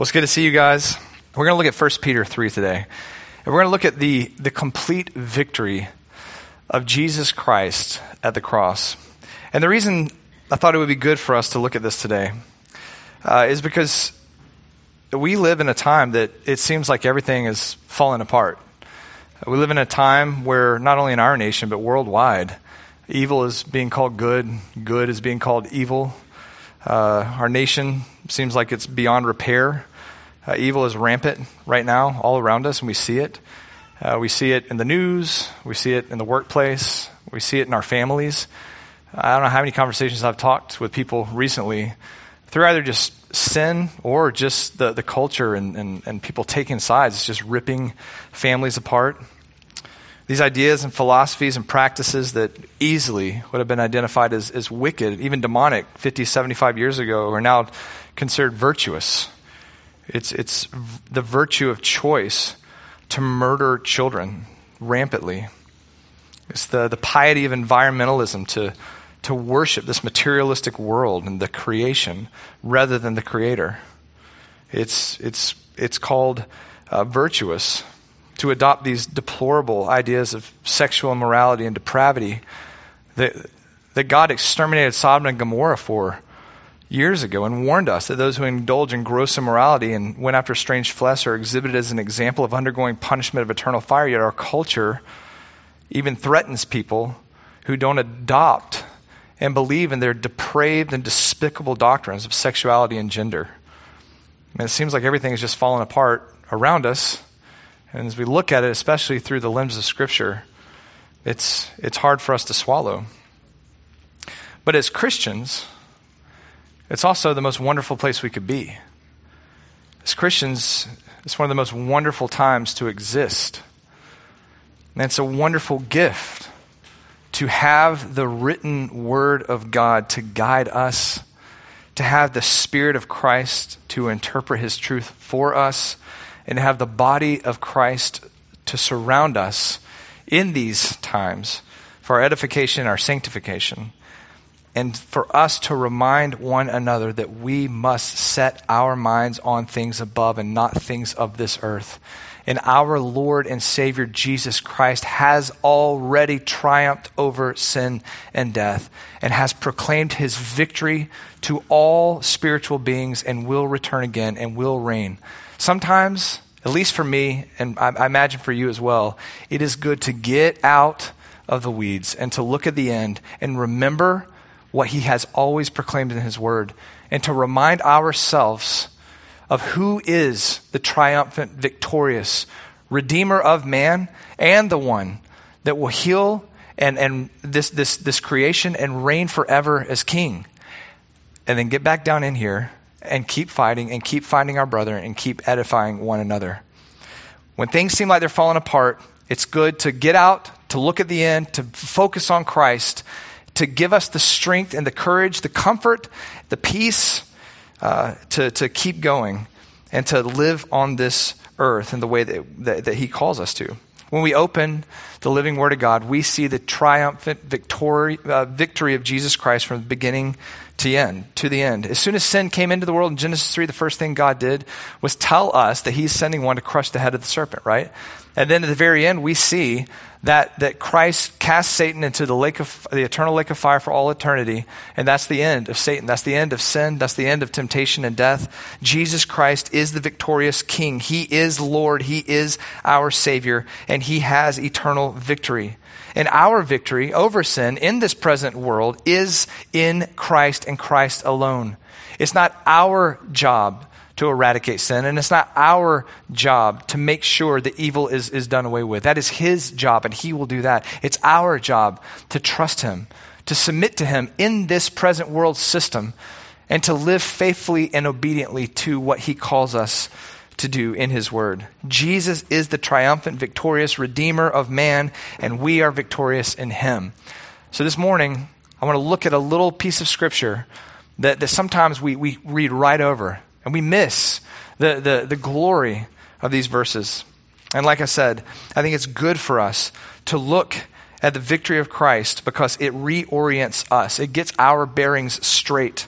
Well, it's good to see you guys. We're going to look at 1 Peter 3 today. And we're going to look at the, the complete victory of Jesus Christ at the cross. And the reason I thought it would be good for us to look at this today uh, is because we live in a time that it seems like everything is falling apart. We live in a time where, not only in our nation, but worldwide, evil is being called good, good is being called evil. Uh, our nation seems like it's beyond repair. Uh, evil is rampant right now all around us, and we see it. Uh, we see it in the news, we see it in the workplace, we see it in our families. I don't know how many conversations I've talked with people recently through either just sin or just the, the culture and, and, and people taking sides. It's just ripping families apart. These ideas and philosophies and practices that easily would have been identified as, as wicked, even demonic, 50, 75 years ago, are now considered virtuous. It's, it's the virtue of choice to murder children rampantly. It's the, the piety of environmentalism to, to worship this materialistic world and the creation rather than the creator. It's, it's, it's called uh, virtuous to adopt these deplorable ideas of sexual immorality and depravity that, that God exterminated Sodom and Gomorrah for years ago and warned us that those who indulge in gross immorality and went after strange flesh are exhibited as an example of undergoing punishment of eternal fire. Yet our culture even threatens people who don't adopt and believe in their depraved and despicable doctrines of sexuality and gender. And it seems like everything is just falling apart around us. And as we look at it, especially through the lens of Scripture, it's, it's hard for us to swallow. But as Christians, it's also the most wonderful place we could be. As Christians, it's one of the most wonderful times to exist. And it's a wonderful gift to have the written word of God to guide us, to have the Spirit of Christ to interpret his truth for us, and to have the body of Christ to surround us in these times for our edification, and our sanctification and for us to remind one another that we must set our minds on things above and not things of this earth. And our Lord and Savior Jesus Christ has already triumphed over sin and death and has proclaimed his victory to all spiritual beings and will return again and will reign. Sometimes, at least for me, and I, I imagine for you as well, it is good to get out of the weeds and to look at the end and remember what he has always proclaimed in his word and to remind ourselves of who is the triumphant, victorious Redeemer of man and the one that will heal and, and this, this, this creation and reign forever as king. And then get back down in here and keep fighting and keep finding our brother and keep edifying one another. When things seem like they're falling apart, it's good to get out, to look at the end, to focus on Christ, to give us the strength and the courage, the comfort, the peace uh, to, to keep going and to live on this earth in the way that, that, that He calls us to. When we open the living Word of God, we see the triumphant victory, uh, victory of Jesus Christ from the beginning to the end. To the end. As soon as sin came into the world in Genesis three, the first thing God did was tell us that He's sending one to crush the head of the serpent. Right, and then at the very end, we see that, that Christ cast Satan into the lake of the eternal lake of fire for all eternity, and that's the end of Satan. That's the end of sin. That's the end of temptation and death. Jesus Christ is the victorious King. He is Lord. He is our Savior, and He has eternal victory. And our victory over sin in this present world is in Christ and Christ alone. It's not our job to eradicate sin. And it's not our job to make sure that evil is, is done away with. That is his job, and he will do that. It's our job to trust him, to submit to him in this present world system, and to live faithfully and obediently to what he calls us to do in his word. Jesus is the triumphant, victorious Redeemer of man, and we are victorious in him. So this morning, I want to look at a little piece of scripture that, that sometimes we, we read right over. And we miss the, the, the glory of these verses. And like I said, I think it's good for us to look at the victory of Christ because it reorients us, it gets our bearings straight.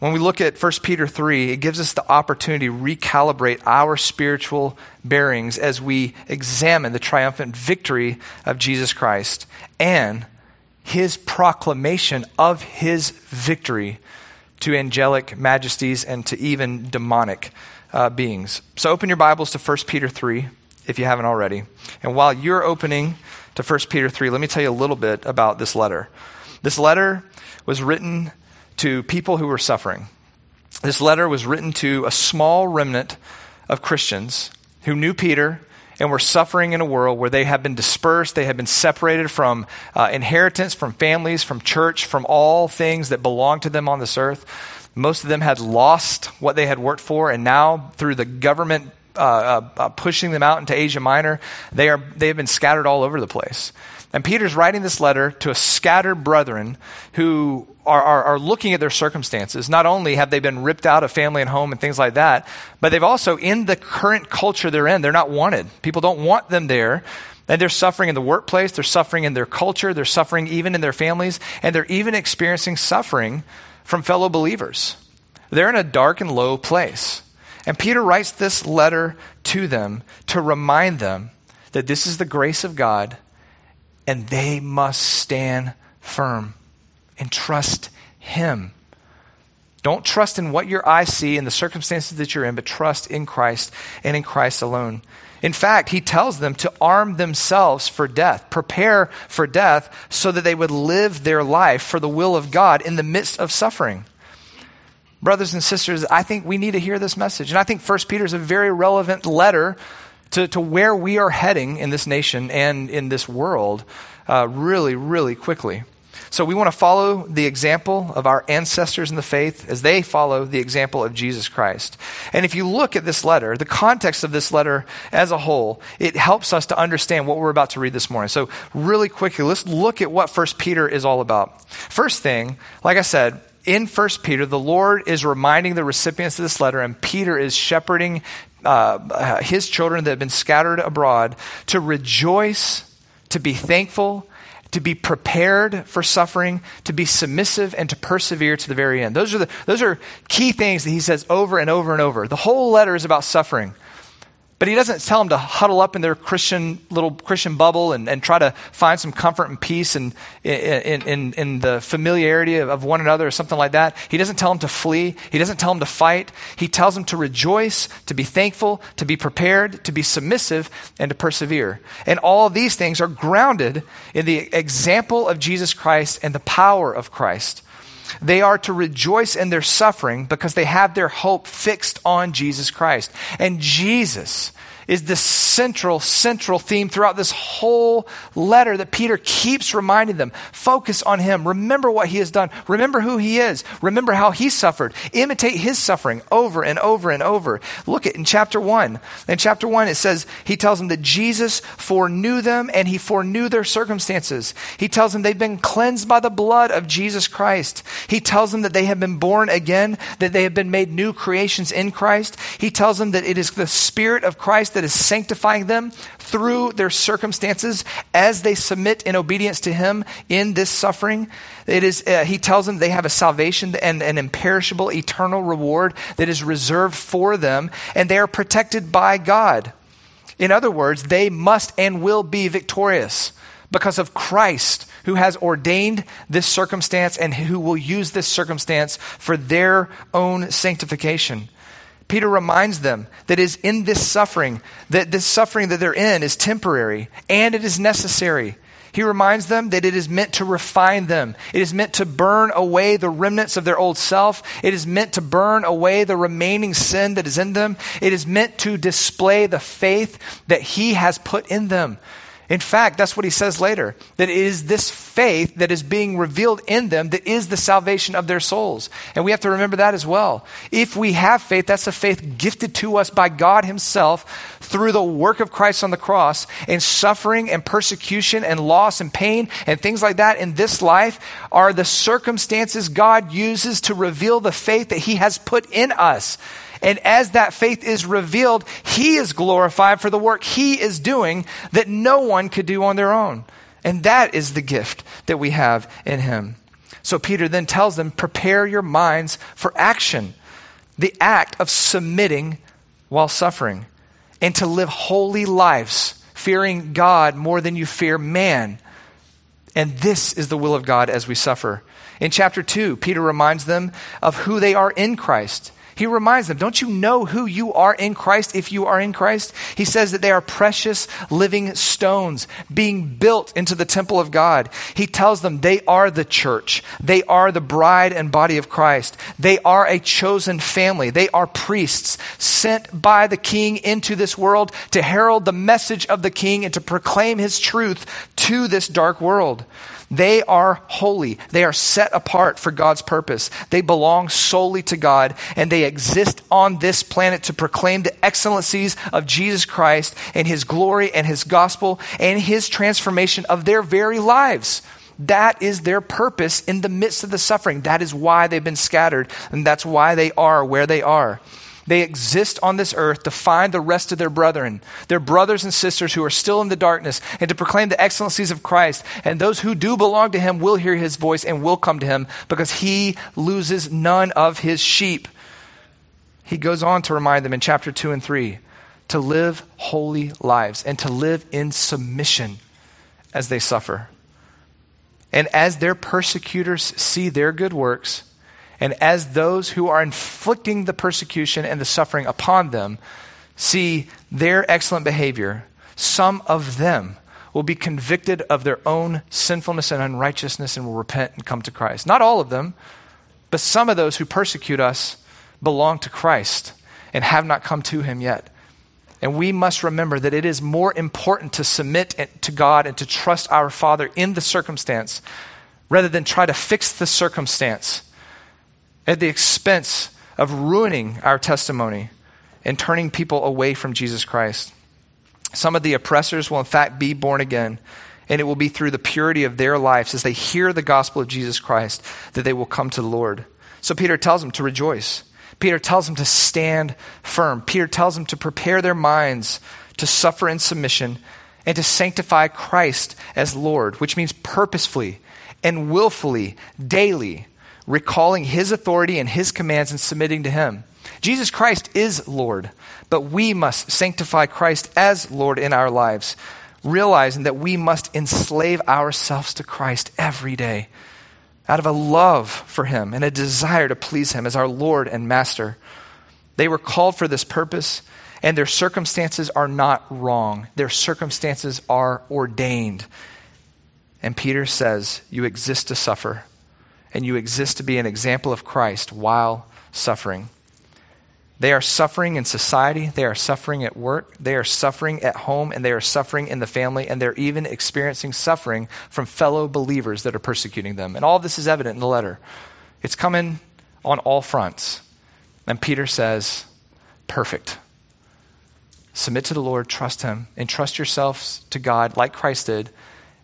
When we look at 1 Peter 3, it gives us the opportunity to recalibrate our spiritual bearings as we examine the triumphant victory of Jesus Christ and his proclamation of his victory to angelic majesties and to even demonic uh, beings. So open your Bibles to 1 Peter 3 if you haven't already. And while you're opening to 1 Peter 3, let me tell you a little bit about this letter. This letter was written to people who were suffering. This letter was written to a small remnant of Christians who knew Peter and were suffering in a world where they had been dispersed, they had been separated from uh, inheritance, from families, from church, from all things that belonged to them on this earth. Most of them had lost what they had worked for, and now, through the government uh, uh, uh pushing them out into Asia Minor, they, are, they have been scattered all over the place. And Peter's writing this letter to a scattered brethren who are, are, are, looking at their circumstances. Not only have they been ripped out of family and home and things like that, but they've also, in the current culture they're in, they're not wanted. People don't want them there. And they're suffering in the workplace, they're suffering in their culture, they're suffering even in their families, and they're even experiencing suffering from fellow believers. They're in a dark and low place. And Peter writes this letter to them to remind them that this is the grace of God and they must stand firm and trust Him. Don't trust in what your eyes see and the circumstances that you're in, but trust in Christ and in Christ alone. In fact, he tells them to arm themselves for death, prepare for death so that they would live their life for the will of God in the midst of suffering. Brothers and sisters, I think we need to hear this message. And I think 1 Peter is a very relevant letter to, to where we are heading in this nation and in this world uh, really, really quickly. So we want to follow the example of our ancestors in the faith as they follow the example of Jesus Christ. And if you look at this letter, the context of this letter as a whole, it helps us to understand what we're about to read this morning. So really quickly, let's look at what First Peter is all about. First thing, like I said, in First Peter, the Lord is reminding the recipients of this letter, and Peter is shepherding uh, his children that have been scattered abroad to rejoice, to be thankful, to be prepared for suffering, to be submissive, and to persevere to the very end. Those are, the, those are key things that he says over and over and over. The whole letter is about suffering. But he doesn't tell them to huddle up in their Christian little Christian bubble and, and try to find some comfort and peace and in, in, in the familiarity of, of one another or something like that. He doesn't tell them to flee. He doesn't tell them to fight. He tells them to rejoice, to be thankful, to be prepared, to be submissive, and to persevere. And all these things are grounded in the example of Jesus Christ and the power of Christ. They are to rejoice in their suffering because they have their hope fixed on Jesus Christ. And Jesus is the central, central theme throughout this whole letter that Peter keeps reminding them. Focus on him. Remember what he has done. Remember who he is. Remember how he suffered. Imitate his suffering over and over and over. Look at in chapter 1. In chapter 1, it says, he tells them that Jesus foreknew them and he foreknew their circumstances. He tells them they've been cleansed by the blood of Jesus Christ. He tells them that they have been born again, that they have been made new creations in Christ. He tells them that it is the Spirit of Christ that that is sanctifying them through their circumstances as they submit in obedience to Him in this suffering. It is, uh, he tells them they have a salvation and an imperishable eternal reward that is reserved for them, and they are protected by God. In other words, they must and will be victorious because of Christ who has ordained this circumstance and who will use this circumstance for their own sanctification. Peter reminds them that is in this suffering, that this suffering that they're in is temporary and it is necessary. He reminds them that it is meant to refine them. It is meant to burn away the remnants of their old self. It is meant to burn away the remaining sin that is in them. It is meant to display the faith that He has put in them. In fact, that's what he says later that it is this faith that is being revealed in them that is the salvation of their souls. And we have to remember that as well. If we have faith, that's a faith gifted to us by God Himself through the work of Christ on the cross. And suffering and persecution and loss and pain and things like that in this life are the circumstances God uses to reveal the faith that He has put in us. And as that faith is revealed, He is glorified for the work He is doing that no one could do on their own. And that is the gift that we have in Him. So Peter then tells them, prepare your minds for action, the act of submitting while suffering, and to live holy lives, fearing God more than you fear man. And this is the will of God as we suffer. In chapter 2, Peter reminds them of who they are in Christ he reminds them, Don't you know who you are in Christ if you are in Christ? He says that they are precious living stones being built into the temple of God. He tells them they are the church. They are the bride and body of Christ. They are a chosen family. They are priests sent by the king into this world to herald the message of the king and to proclaim his truth to this dark world. They are holy. They are set apart for God's purpose. They belong solely to God, and they exist on this planet to proclaim the excellencies of Jesus Christ and his glory and his gospel and his transformation of their very lives. That is their purpose in the midst of the suffering. That is why they've been scattered, and that's why they are where they are. They exist on this earth to find the rest of their brethren, their brothers and sisters who are still in the darkness, and to proclaim the excellencies of Christ. And those who do belong to him will hear his voice and will come to him because he loses none of his sheep. He goes on to remind them in chapter 2 and 3 to live holy lives and to live in submission as they suffer. And as their persecutors see their good works, and as those who are inflicting the persecution and the suffering upon them see their excellent behavior, some of them will be convicted of their own sinfulness and unrighteousness and will repent and come to Christ. Not all of them, but some of those who persecute us belong to Christ and have not come to him yet. And we must remember that it is more important to submit to God and to trust our Father in the circumstance rather than try to fix the circumstance at the expense of ruining our testimony and turning people away from Jesus Christ. Some of the oppressors will, in fact, be born again, and it will be through the purity of their lives as they hear the gospel of Jesus Christ that they will come to the Lord. So Peter tells them to rejoice. Peter tells them to stand firm. Peter tells them to prepare their minds to suffer in submission and to sanctify Christ as Lord, which means purposefully and willfully, daily, recalling his authority and his commands and submitting to him. Jesus Christ is Lord, but we must sanctify Christ as Lord in our lives, realizing that we must enslave ourselves to Christ every day out of a love for him and a desire to please him as our Lord and Master. They were called for this purpose, and their circumstances are not wrong. Their circumstances are ordained. And Peter says, You exist to suffer and you exist to be an example of Christ while suffering. They are suffering in society, they are suffering at work, they are suffering at home, and they are suffering in the family, and they're even experiencing suffering from fellow believers that are persecuting them. And all this is evident in the letter. It's coming on all fronts. And Peter says, Perfect. Submit to the Lord, trust Him, and trust yourselves to God like Christ did,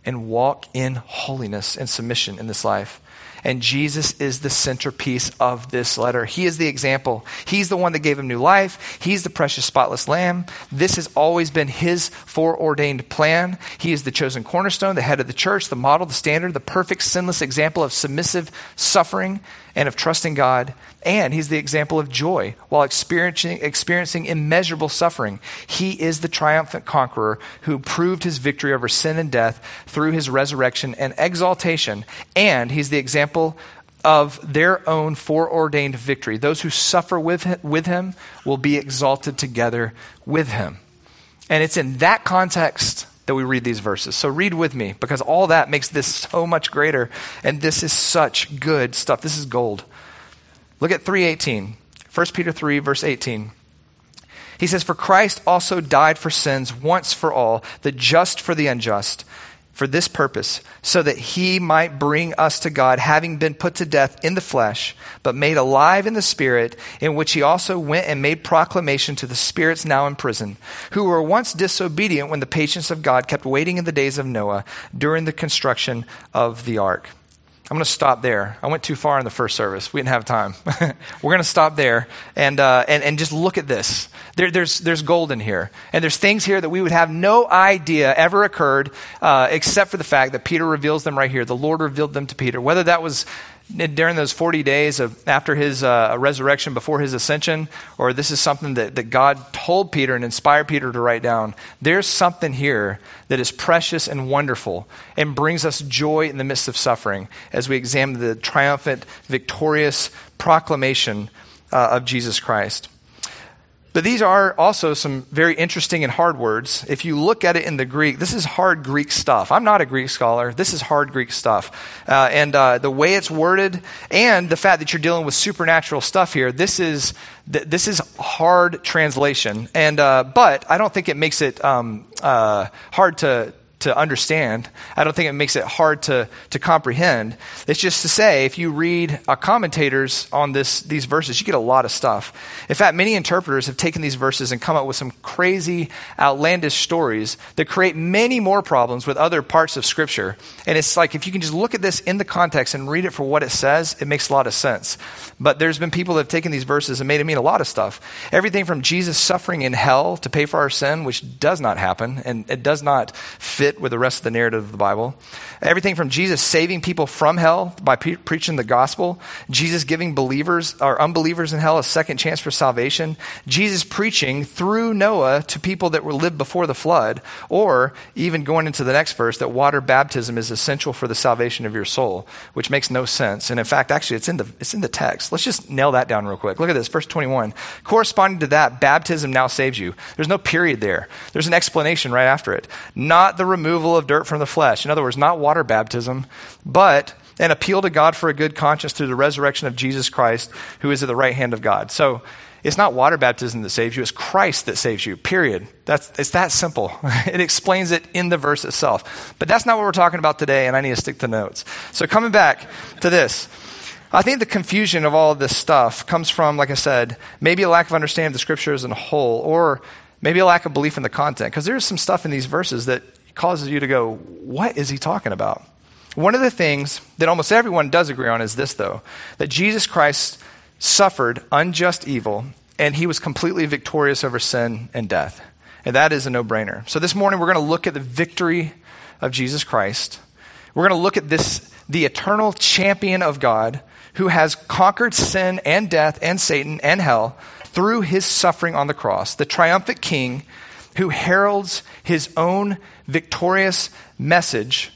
and walk in holiness and submission in this life. And Jesus is the centerpiece of this letter. He is the example. He's the one that gave him new life. He's the precious, spotless lamb. This has always been his foreordained plan. He is the chosen cornerstone, the head of the church, the model, the standard, the perfect, sinless example of submissive suffering and of trusting God. And he's the example of joy while experiencing, experiencing immeasurable suffering. He is the triumphant conqueror who proved his victory over sin and death through his resurrection and exaltation. And he's the example of their own foreordained victory. Those who suffer with him, with him will be exalted together with him. And it's in that context that we read these verses. So read with me because all that makes this so much greater and this is such good stuff. This is gold. Look at 318. 1 Peter 3 verse 18. He says for Christ also died for sins once for all, the just for the unjust for this purpose, so that he might bring us to God, having been put to death in the flesh, but made alive in the Spirit, in which he also went and made proclamation to the spirits now in prison, who were once disobedient when the patience of God kept waiting in the days of Noah during the construction of the ark. I'm going to stop there. I went too far in the first service. We didn't have time. We're going to stop there and, uh, and, and just look at this. There, there's, there's gold in here. And there's things here that we would have no idea ever occurred uh, except for the fact that Peter reveals them right here. The Lord revealed them to Peter. Whether that was during those 40 days of after his uh, resurrection before his ascension or this is something that, that god told peter and inspired peter to write down there's something here that is precious and wonderful and brings us joy in the midst of suffering as we examine the triumphant victorious proclamation uh, of jesus christ but these are also some very interesting and hard words. If you look at it in the Greek, this is hard Greek stuff. I'm not a Greek scholar. This is hard Greek stuff. Uh, and uh, the way it's worded and the fact that you're dealing with supernatural stuff here, this is, this is hard translation. And, uh, but I don't think it makes it um, uh, hard to, to understand. I don't think it makes it hard to, to comprehend. It's just to say, if you read uh, commentators on this, these verses, you get a lot of stuff. In fact, many interpreters have taken these verses and come up with some crazy, outlandish stories that create many more problems with other parts of Scripture. And it's like, if you can just look at this in the context and read it for what it says, it makes a lot of sense. But there's been people that have taken these verses and made it mean a lot of stuff. Everything from Jesus suffering in hell to pay for our sin, which does not happen, and it does not fit fit with the rest of the narrative of the Bible. Everything from Jesus saving people from hell by pre- preaching the gospel, Jesus giving believers or unbelievers in hell a second chance for salvation, Jesus preaching through Noah to people that were lived before the flood, or even going into the next verse that water baptism is essential for the salvation of your soul, which makes no sense. And in fact, actually, it's in the it's in the text. Let's just nail that down real quick. Look at this, verse 21. Corresponding to that, baptism now saves you. There's no period there. There's an explanation right after it. Not the removal of dirt from the flesh. In other words, not water baptism, but an appeal to God for a good conscience through the resurrection of Jesus Christ, who is at the right hand of God. So it's not water baptism that saves you, it's Christ that saves you, period. That's, it's that simple. It explains it in the verse itself. But that's not what we're talking about today, and I need to stick to notes. So coming back to this. I think the confusion of all of this stuff comes from, like I said, maybe a lack of understanding of the scriptures as a whole, or maybe a lack of belief in the content. Because there's some stuff in these verses that causes you to go, what is he talking about? One of the things that almost everyone does agree on is this, though that Jesus Christ suffered unjust evil and he was completely victorious over sin and death. And that is a no brainer. So this morning we're going to look at the victory of Jesus Christ. We're going to look at this, the eternal champion of God who has conquered sin and death and Satan and hell through his suffering on the cross, the triumphant king who heralds his own victorious message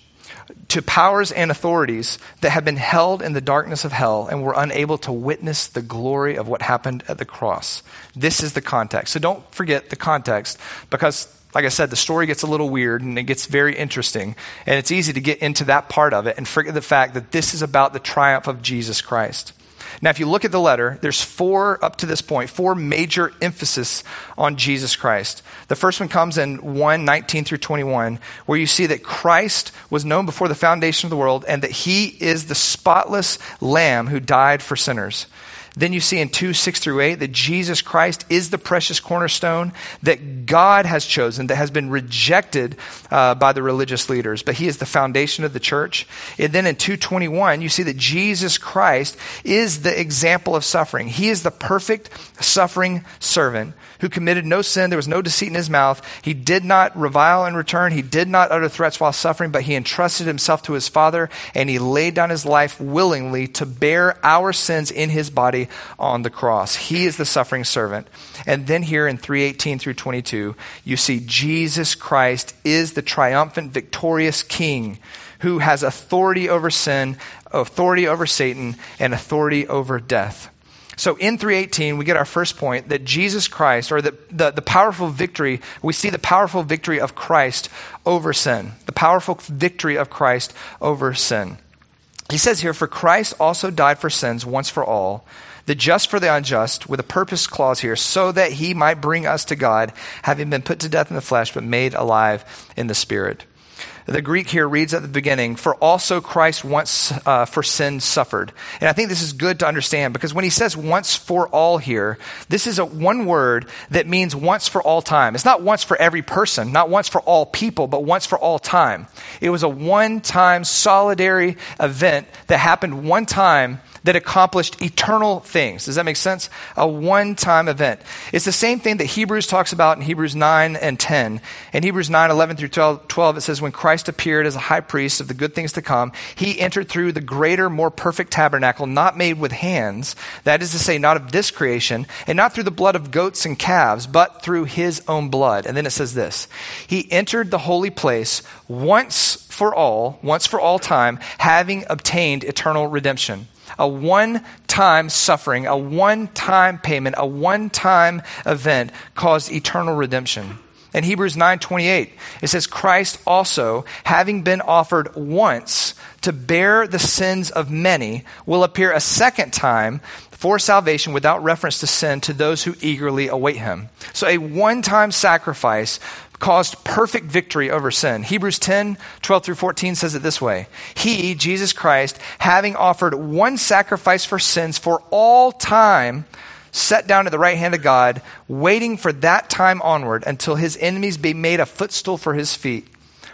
to powers and authorities that have been held in the darkness of hell and were unable to witness the glory of what happened at the cross. This is the context. So don't forget the context because, like I said, the story gets a little weird and it gets very interesting. And it's easy to get into that part of it and forget the fact that this is about the triumph of Jesus Christ. Now, if you look at the letter, there's four, up to this point, four major emphasis on Jesus Christ. The first one comes in 1 19 through 21, where you see that Christ was known before the foundation of the world and that he is the spotless lamb who died for sinners. Then you see in 2 6 through 8 that Jesus Christ is the precious cornerstone that God has chosen, that has been rejected uh, by the religious leaders, but he is the foundation of the church. And then in 221, you see that Jesus Christ is the example of suffering. He is the perfect suffering servant who committed no sin. There was no deceit in his mouth. He did not revile in return. He did not utter threats while suffering, but he entrusted himself to his Father and he laid down his life willingly to bear our sins in his body on the cross. He is the suffering servant. And then here in 318 through 22, you see Jesus Christ is the triumphant, victorious King who has authority over sin, authority over Satan, and authority over death. So in 318, we get our first point that Jesus Christ, or the, the, the, powerful victory, we see the powerful victory of Christ over sin. The powerful victory of Christ over sin. He says here, For Christ also died for sins once for all, the just for the unjust, with a purpose clause here, so that he might bring us to God, having been put to death in the flesh, but made alive in the spirit. The Greek here reads at the beginning, for also Christ once uh, for sin suffered. And I think this is good to understand because when he says once for all here, this is a one word that means once for all time. It's not once for every person, not once for all people, but once for all time. It was a one time solidary event that happened one time that accomplished eternal things. Does that make sense? A one time event. It's the same thing that Hebrews talks about in Hebrews 9 and 10. In Hebrews 9, 11 through 12, 12, it says, When Christ appeared as a high priest of the good things to come, he entered through the greater, more perfect tabernacle, not made with hands, that is to say, not of this creation, and not through the blood of goats and calves, but through his own blood. And then it says this He entered the holy place once for all, once for all time, having obtained eternal redemption a one time suffering, a one time payment, a one time event caused eternal redemption. In Hebrews 9:28, it says Christ also, having been offered once to bear the sins of many, will appear a second time for salvation without reference to sin to those who eagerly await him. So a one-time sacrifice caused perfect victory over sin. Hebrews 10, 12 through 14 says it this way He, Jesus Christ, having offered one sacrifice for sins for all time, sat down at the right hand of God, waiting for that time onward until his enemies be made a footstool for his feet.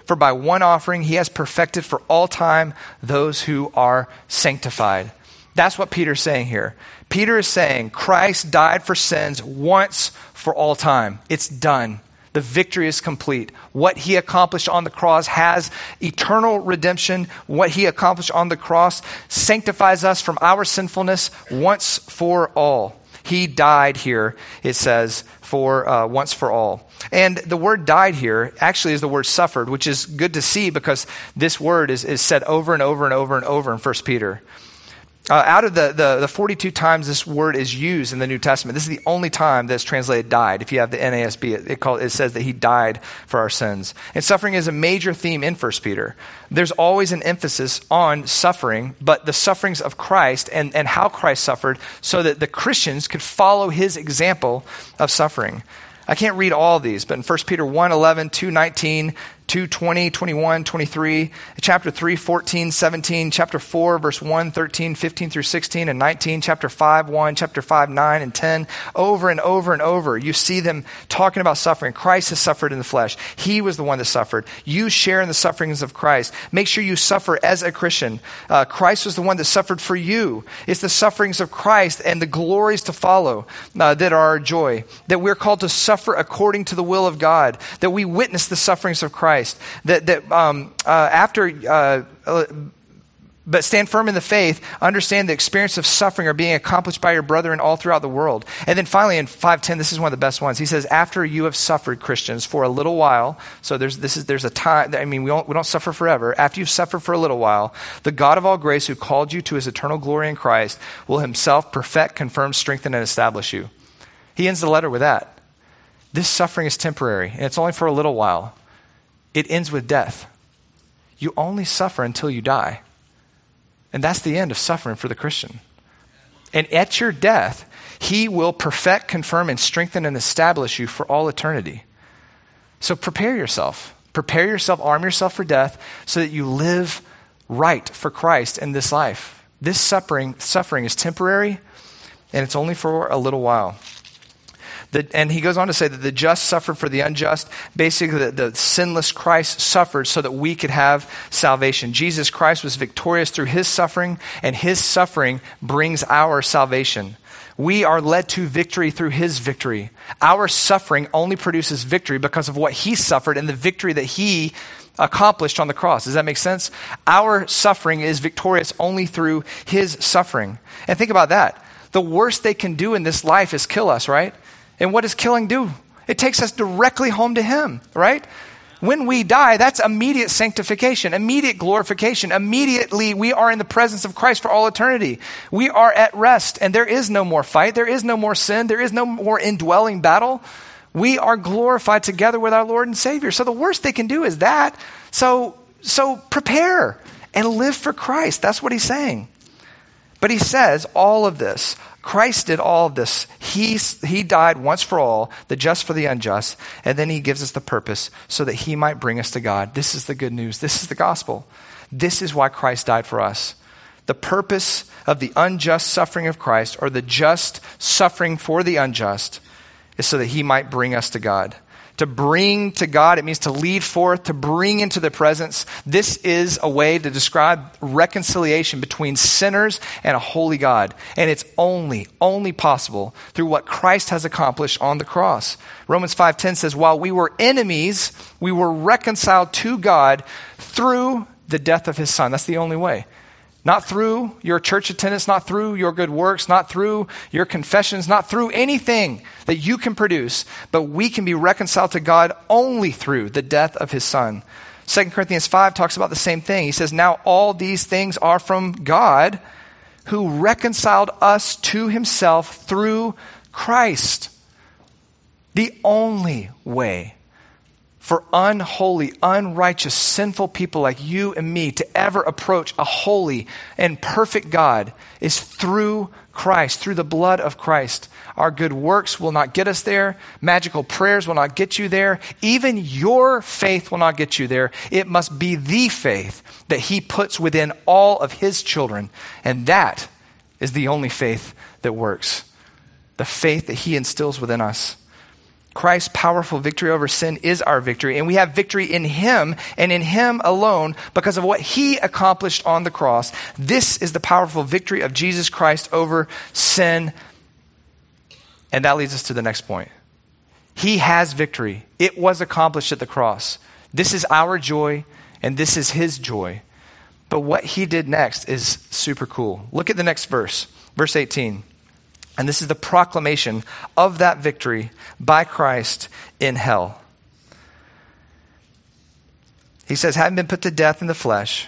For by one offering he has perfected for all time those who are sanctified. That's what Peter's saying here. Peter is saying Christ died for sins once for all time. It's done. The victory is complete. What he accomplished on the cross has eternal redemption. What he accomplished on the cross sanctifies us from our sinfulness once for all. He died here, it says, for uh, once for all. And the word died here actually is the word suffered, which is good to see because this word is, is said over and over and over and over in 1 Peter. Uh, out of the, the, the, 42 times this word is used in the New Testament, this is the only time that's translated died. If you have the NASB, it, it, call, it says that he died for our sins. And suffering is a major theme in 1 Peter. There's always an emphasis on suffering, but the sufferings of Christ and, and how Christ suffered so that the Christians could follow his example of suffering. I can't read all these, but in 1 Peter 1 11, 2 19, 2 20, 21, 23, chapter 3, 14, 17, chapter 4, verse 1, 13, 15 through 16, and 19, chapter 5, 1, chapter 5, 9, and 10. Over and over and over, you see them talking about suffering. Christ has suffered in the flesh. He was the one that suffered. You share in the sufferings of Christ. Make sure you suffer as a Christian. Uh, Christ was the one that suffered for you. It's the sufferings of Christ and the glories to follow uh, that are our joy. That we're called to suffer according to the will of God. That we witness the sufferings of Christ. Christ. That, that um, uh, after, uh, uh, but stand firm in the faith, understand the experience of suffering are being accomplished by your brethren all throughout the world. And then finally in 510, this is one of the best ones. He says, after you have suffered, Christians, for a little while, so there's, this is, there's a time, I mean, we don't, we don't suffer forever. After you've suffered for a little while, the God of all grace who called you to his eternal glory in Christ will himself perfect, confirm, strengthen, and establish you. He ends the letter with that. This suffering is temporary, and it's only for a little while it ends with death. You only suffer until you die. And that's the end of suffering for the Christian. And at your death, he will perfect, confirm, and strengthen and establish you for all eternity. So prepare yourself. Prepare yourself, arm yourself for death so that you live right for Christ in this life. This suffering, suffering is temporary and it's only for a little while and he goes on to say that the just suffered for the unjust. Basically, the, the sinless Christ suffered so that we could have salvation. Jesus Christ was victorious through his suffering, and his suffering brings our salvation. We are led to victory through his victory. Our suffering only produces victory because of what he suffered and the victory that he accomplished on the cross. Does that make sense? Our suffering is victorious only through his suffering. And think about that. The worst they can do in this life is kill us, right? And what does killing do? It takes us directly home to Him, right? When we die, that's immediate sanctification, immediate glorification. Immediately, we are in the presence of Christ for all eternity. We are at rest, and there is no more fight. There is no more sin. There is no more indwelling battle. We are glorified together with our Lord and Savior. So the worst they can do is that. So, so prepare and live for Christ. That's what he's saying. But he says all of this. Christ did all of this. He, he died once for all, the just for the unjust, and then he gives us the purpose so that he might bring us to God. This is the good news. This is the gospel. This is why Christ died for us. The purpose of the unjust suffering of Christ, or the just suffering for the unjust, is so that he might bring us to God to bring to God. It means to lead forth, to bring into the presence. This is a way to describe reconciliation between sinners and a holy God. And it's only, only possible through what Christ has accomplished on the cross. Romans 5.10 says, while we were enemies, we were reconciled to God through the death of his son. That's the only way. Not through your church attendance, not through your good works, not through your confessions, not through anything that you can produce, but we can be reconciled to God only through the death of his son. 2 Corinthians 5 talks about the same thing. He says, Now all these things are from God who reconciled us to himself through Christ. The only way for unholy, unrighteous, sinful people like you and me to ever approach a holy and perfect God is through Christ, through the blood of Christ. Our good works will not get us there. Magical prayers will not get you there. Even your faith will not get you there. It must be the faith that He puts within all of His children. And that is the only faith that works. The faith that He instills within us. Christ's powerful victory over sin is our victory, and we have victory in Him and in Him alone because of what He accomplished on the cross. This is the powerful victory of Jesus Christ over sin. And that leads us to the next point. He has victory, it was accomplished at the cross. This is our joy, and this is His joy. But what He did next is super cool. Look at the next verse, verse 18. And this is the proclamation of that victory by Christ in hell. He says, having been put to death in the flesh,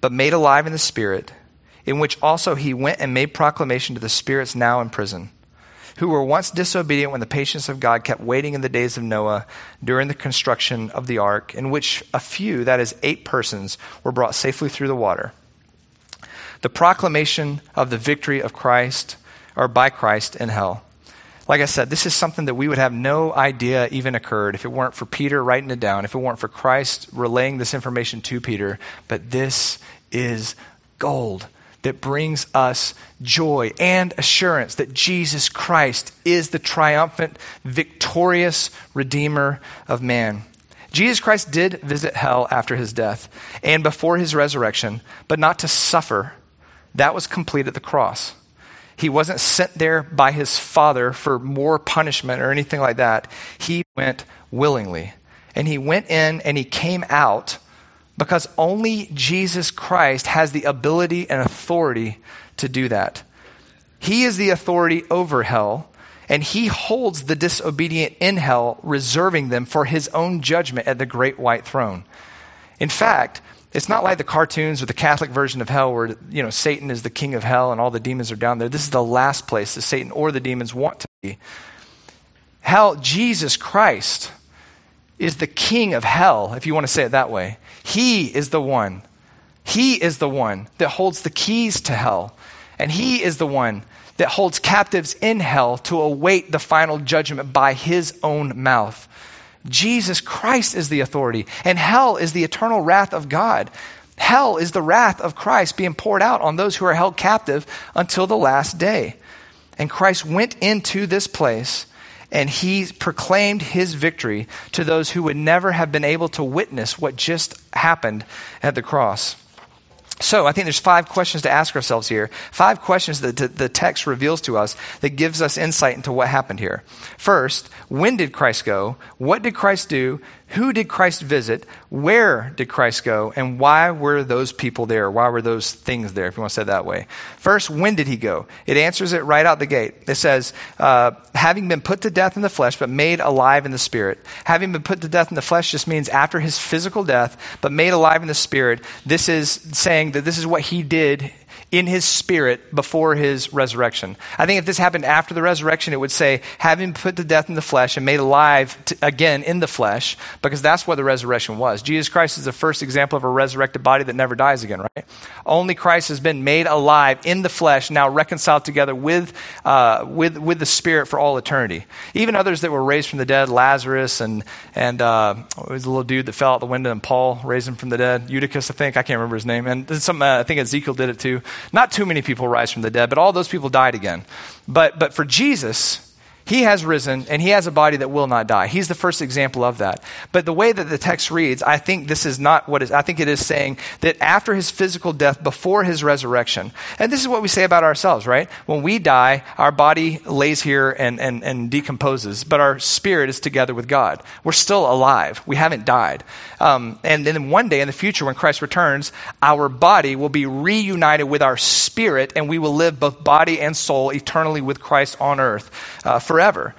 but made alive in the spirit, in which also he went and made proclamation to the spirits now in prison, who were once disobedient when the patience of God kept waiting in the days of Noah during the construction of the ark, in which a few, that is, eight persons, were brought safely through the water. The proclamation of the victory of Christ or by Christ in hell. Like I said, this is something that we would have no idea even occurred if it weren't for Peter writing it down, if it weren't for Christ relaying this information to Peter. But this is gold that brings us joy and assurance that Jesus Christ is the triumphant, victorious Redeemer of man. Jesus Christ did visit hell after his death and before his resurrection, but not to suffer. That was complete at the cross. He wasn't sent there by his father for more punishment or anything like that. He went willingly. And he went in and he came out because only Jesus Christ has the ability and authority to do that. He is the authority over hell, and he holds the disobedient in hell, reserving them for his own judgment at the great white throne. In fact, it's not like the cartoons or the Catholic version of hell where, you know, Satan is the king of hell and all the demons are down there. This is the last place that Satan or the demons want to be. Hell, Jesus Christ is the king of hell, if you want to say it that way. He is the one. He is the one that holds the keys to hell. And he is the one that holds captives in hell to await the final judgment by his own mouth. Jesus Christ is the authority, and hell is the eternal wrath of God. Hell is the wrath of Christ being poured out on those who are held captive until the last day. And Christ went into this place and he proclaimed his victory to those who would never have been able to witness what just happened at the cross. So I think there's five questions to ask ourselves here. Five questions that the text reveals to us that gives us insight into what happened here. First, when did Christ go? What did Christ do? Who did Christ visit? Where did Christ go? And why were those people there? Why were those things there, if you want to say it that way? First, when did he go? It answers it right out the gate. It says, uh, having been put to death in the flesh, but made alive in the spirit. Having been put to death in the flesh just means after his physical death, but made alive in the spirit. This is saying that this is what he did in his spirit before his resurrection. I think if this happened after the resurrection, it would say, having put to death in the flesh and made alive to, again in the flesh, because that's what the resurrection was. Jesus Christ is the first example of a resurrected body that never dies again, right? Only Christ has been made alive in the flesh, now reconciled together with, uh, with, with the spirit for all eternity. Even others that were raised from the dead, Lazarus and, and uh, it was a little dude that fell out the window and Paul raised him from the dead, Eutychus, I think, I can't remember his name. And some, uh, I think Ezekiel did it too. Not too many people rise from the dead, but all those people died again. But, but for Jesus, he has risen and he has a body that will not die. He's the first example of that. But the way that the text reads, I think this is not what is, I think it is saying that after his physical death, before his resurrection, and this is what we say about ourselves, right? When we die, our body lays here and, and, and decomposes, but our spirit is together with God. We're still alive. We haven't died. Um, and then one day in the future, when Christ returns, our body will be reunited with our spirit and we will live both body and soul eternally with Christ on earth. Uh, forever.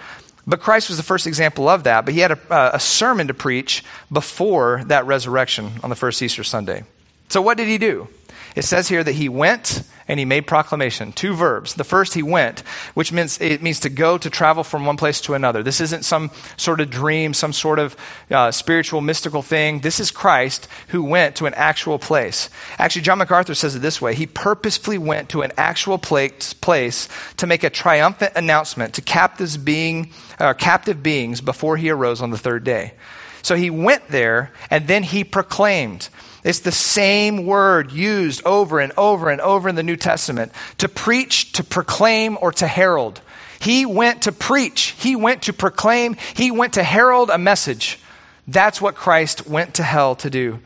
But Christ was the first example of that. But he had a, uh, a, sermon to preach before that resurrection on the first Easter Sunday. So, what did he do? It says here that he went and he made proclamation. Two verbs. The first, he went, which means it means to go, to travel from one place to another. This isn't some sort of dream, some sort of uh, spiritual, mystical thing. This is Christ who went to an actual place. Actually, John MacArthur says it this way He purposefully went to an actual place, place to make a triumphant announcement to captives being, uh, captive beings before he arose on the third day. So he went there and then he proclaimed. It's the same word used over and over and over in the New Testament to preach, to proclaim, or to herald. He went to preach, he went to proclaim, he went to herald a message. That's what Christ went to hell to do.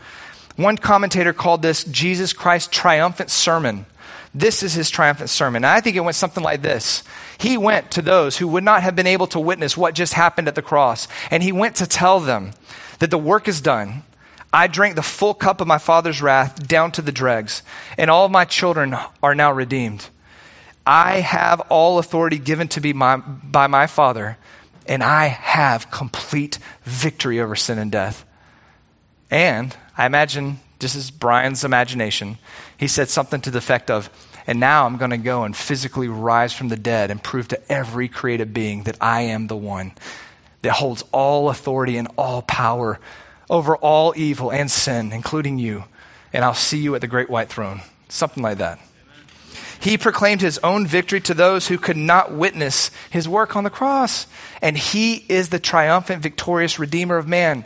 One commentator called this Jesus Christ's triumphant sermon. This is his triumphant sermon. And I think it went something like this. He went to those who would not have been able to witness what just happened at the cross, and he went to tell them that the work is done, I drank the full cup of my father's wrath down to the dregs, and all of my children are now redeemed. I have all authority given to me my, by my Father, and I have complete victory over sin and death. And I imagine, this is Brian's imagination, he said something to the effect of, and now I'm going to go and physically rise from the dead and prove to every created being that I am the one that holds all authority and all power over all evil and sin, including you, and I'll see you at the great white throne. Something like that. He proclaimed his own victory to those who could not witness his work on the cross. And he is the triumphant, victorious Redeemer of man.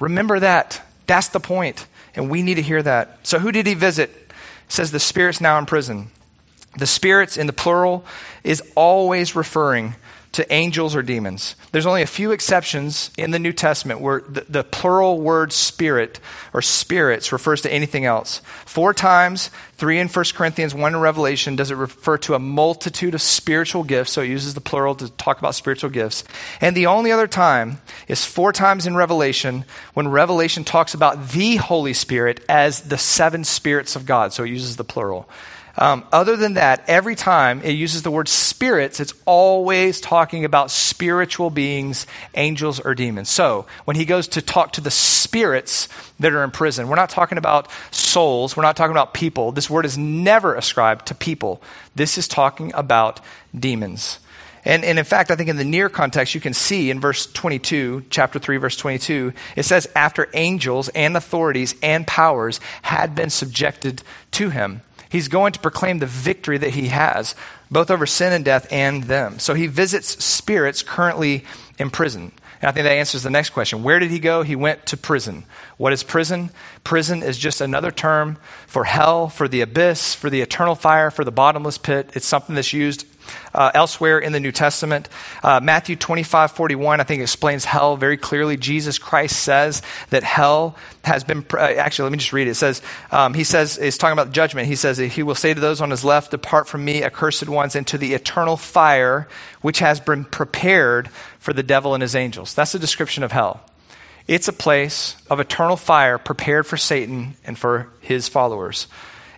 Remember that. That's the point. And we need to hear that. So, who did he visit? It says the spirits now in prison. The spirits in the plural is always referring to angels or demons. There's only a few exceptions in the New Testament where the, the, plural word spirit or spirits refers to anything else. Four times, three in 1 Corinthians, one in Revelation, does it refer to a multitude of spiritual gifts. So it uses the plural to talk about spiritual gifts. And the only other time is four times in Revelation when Revelation talks about the Holy Spirit as the seven spirits of God. So it uses the plural. Um, other than that, every time it uses the word spirits, it's always talking about spiritual beings, angels, or demons. So when he goes to talk to the spirits that are in prison, we're not talking about souls, we're not talking about people. This word is never ascribed to people. This is talking about demons. And, and in fact, I think in the near context, you can see in verse 22, chapter 3, verse 22, it says, after angels and authorities and powers had been subjected to him. He's going to proclaim the victory that he has, both over sin and death and them. So he visits spirits currently in prison. And I think that answers the next question. Where did he go? He went to prison. What is prison? Prison is just another term for hell, for the abyss, for the eternal fire, for the bottomless pit. It's something that's used uh, elsewhere in the New Testament. Uh, Matthew 25, 41, I think explains hell very clearly. Jesus Christ says that hell has been, uh, actually, let me just read it. It says, um, he says, he's talking about judgment. He says, he will say to those on his left, Depart from me, accursed ones, into the eternal fire which has been prepared for the devil and his angels. That's a description of hell. It's a place of eternal fire prepared for Satan and for his followers.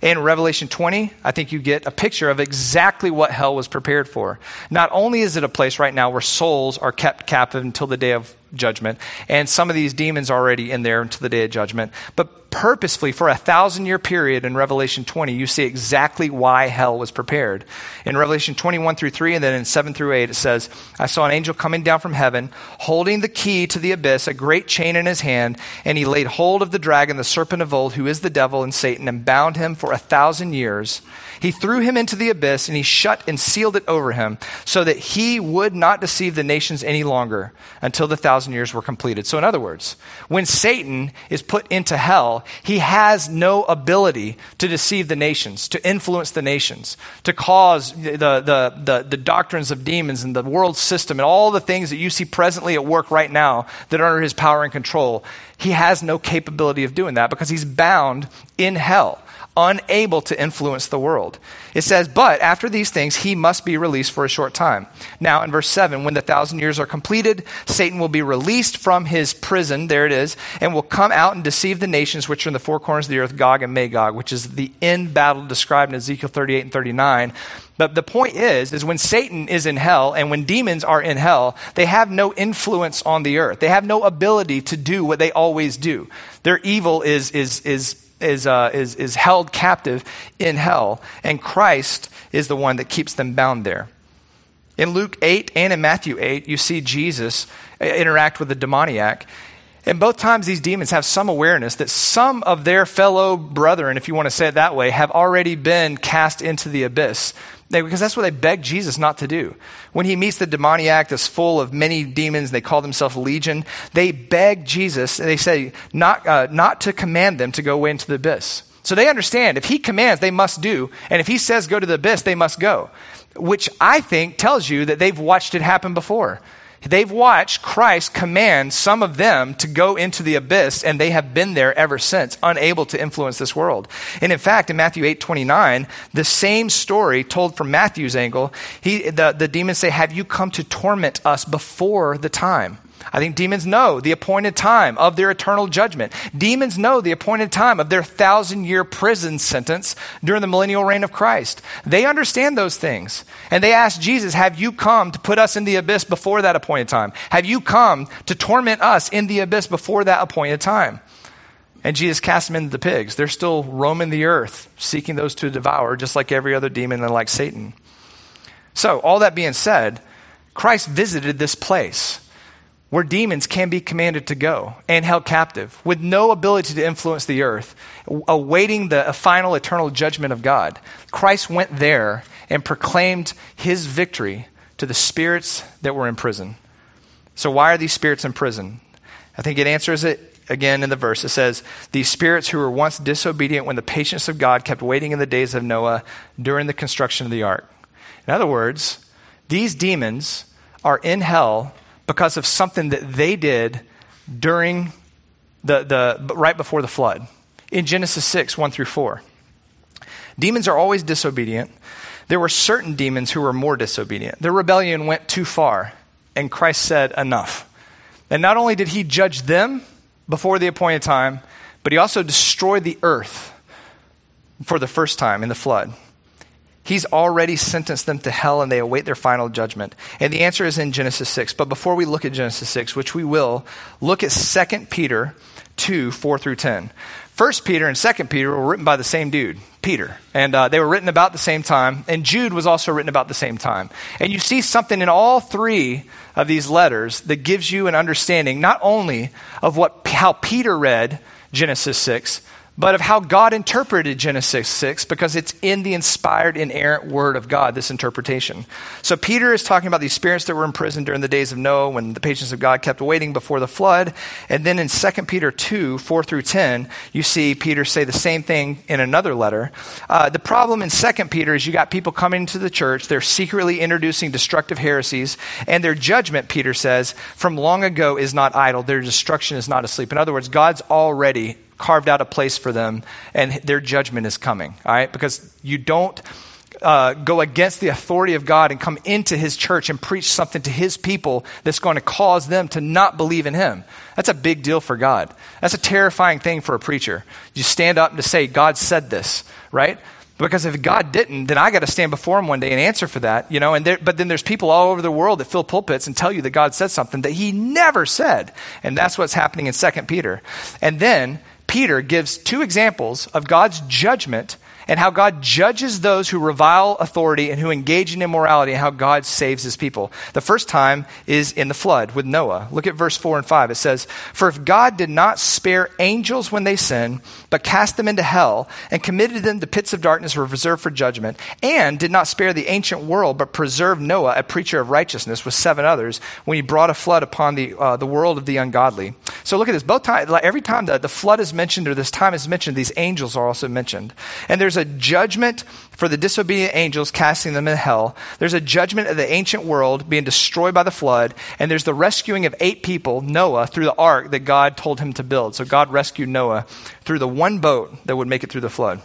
In Revelation 20, I think you get a picture of exactly what hell was prepared for. Not only is it a place right now where souls are kept captive until the day of judgment, and some of these demons are already in there until the day of judgment. But purposefully, for a thousand year period in Revelation 20, you see exactly why hell was prepared. In Revelation 21 through 3, and then in 7 through 8, it says, I saw an angel coming down from heaven, holding the key to the abyss, a great chain in his hand, and he laid hold of the dragon, the serpent of old, who is the devil and Satan, and bound him for a thousand years he threw him into the abyss and he shut and sealed it over him so that he would not deceive the nations any longer until the thousand years were completed. So, in other words, when Satan is put into hell, he has no ability to deceive the nations, to influence the nations, to cause the, the, the, the doctrines of demons and the world system and all the things that you see presently at work right now that are under his power and control. He has no capability of doing that because he's bound in hell unable to influence the world. It says, But after these things, he must be released for a short time. Now, in verse 7, when the thousand years are completed, Satan will be released from his prison, there it is, and will come out and deceive the nations which are in the four corners of the earth, Gog and Magog, which is the end battle described in Ezekiel 38 and 39. But the point is, is when Satan is in hell and when demons are in hell, they have no influence on the earth. They have no ability to do what they always do. Their evil is, is, is is, uh, is, is held captive in hell, and Christ is the one that keeps them bound there. In Luke 8 and in Matthew 8, you see Jesus uh, interact with the demoniac. And both times, these demons have some awareness that some of their fellow brethren, if you want to say it that way, have already been cast into the abyss. Because that's what they beg Jesus not to do. When he meets the demoniac that's full of many demons, they call themselves legion, they beg Jesus, and they say not, uh, not to command them to go away into the abyss. So they understand if he commands, they must do. And if he says go to the abyss, they must go. Which I think tells you that they've watched it happen before. They've watched Christ command some of them to go into the abyss, and they have been there ever since, unable to influence this world. And in fact, in Matthew 8 29, the same story told from Matthew's angle, he, the, the demons say, Have you come to torment us before the time? I think demons know the appointed time of their eternal judgment. Demons know the appointed time of their thousand year prison sentence during the millennial reign of Christ. They understand those things. And they ask Jesus, Have you come to put us in the abyss before that appointed time? Have you come to torment us in the abyss before that appointed time? And Jesus cast them into the pigs. They're still roaming the earth, seeking those to devour, just like every other demon and like Satan. So, all that being said, Christ visited this place where demons can be commanded to go and held captive with no ability to influence the earth, awaiting the final eternal judgment of God. Christ went there and proclaimed his victory to the spirits that were in prison. So, why are these spirits in prison? I think it answers it again in the verse. It says, These spirits who were once disobedient when the patience of God kept waiting in the days of Noah during the construction of the ark. In other words, these demons are in hell because of something that they did during the, the right before the flood in Genesis 6, 1 through 4. Demons are always disobedient. There were certain demons who were more disobedient. Their rebellion went too far, and Christ said, Enough. And not only did he judge them before the appointed time, but he also destroyed the earth for the first time in the flood. He's already sentenced them to hell and they await their final judgment. And the answer is in Genesis 6. But before we look at Genesis 6, which we will, look at 2 Peter 2 4 through 10. 1 Peter and 2 Peter were written by the same dude, Peter. And uh, they were written about the same time. And Jude was also written about the same time. And you see something in all three of these letters that gives you an understanding not only of what, how Peter read Genesis 6, but of how God interpreted Genesis 6 because it's in the inspired, inerrant word of God, this interpretation. So Peter is talking about these spirits that were in prison during the days of Noah when the patience of God kept waiting before the flood. And then in 2 Peter 2, 4 through 10, you see Peter say the same thing in another letter. Uh, the problem in 2 Peter is you got people coming into the church, they're secretly introducing destructive heresies, and their judgment, Peter says, from long ago is not idle, their destruction is not asleep. In other words, God's already carved out a place for them, and their judgment is coming, all right? Because you don't uh, go against the authority of God and come into his church and preach something to his people that's going to cause them to not believe in him. That's a big deal for God. That's a terrifying thing for a preacher. You stand up to say, God said this, right? Because if God didn't, then I got to stand before him one day and answer for that, you know. And there, but then there's people all over the world that fill pulpits and tell you that God said something that he never said. And that's what's happening in 2 Peter. And then Peter gives two examples of God's judgment and how God judges those who revile authority and who engage in immorality, and how God saves his people. The first time is in the flood with Noah. Look at verse 4 and 5. It says, For if God did not spare angels when they sinned, but cast them into hell, and committed them to pits of darkness reserved for judgment, and did not spare the ancient world, but preserved Noah, a preacher of righteousness, with seven others, when he brought a flood upon the, uh, the world of the ungodly. So look at this. Both times, every time the, the flood is mentioned or this time is mentioned, these angels are also mentioned. And there's a judgment for the disobedient angels, casting them in hell. There's a judgment of the ancient world being destroyed by the flood. And there's the rescuing of eight people, Noah, through the ark that God told him to build. So God rescued Noah through the one boat that would make it through the flood.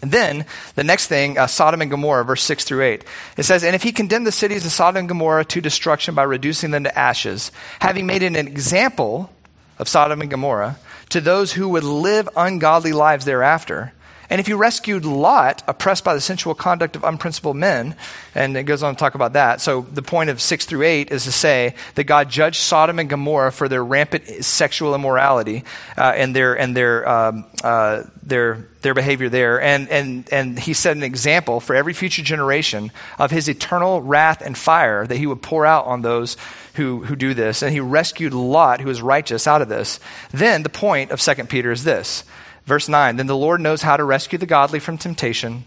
And then the next thing, uh, Sodom and Gomorrah, verse 6 through 8. It says, And if he condemned the cities of Sodom and Gomorrah to destruction by reducing them to ashes, having made an example of Sodom and Gomorrah to those who would live ungodly lives thereafter, and if you rescued Lot, oppressed by the sensual conduct of unprincipled men, and it goes on to talk about that. So the point of 6 through 8 is to say that God judged Sodom and Gomorrah for their rampant sexual immorality uh, and their, and their, um, uh, their, their behavior there. And, and, and he set an example for every future generation of his eternal wrath and fire that he would pour out on those who, who do this. And he rescued Lot, who is righteous, out of this. Then the point of 2 Peter is this Verse 9 Then the Lord knows how to rescue the godly from temptation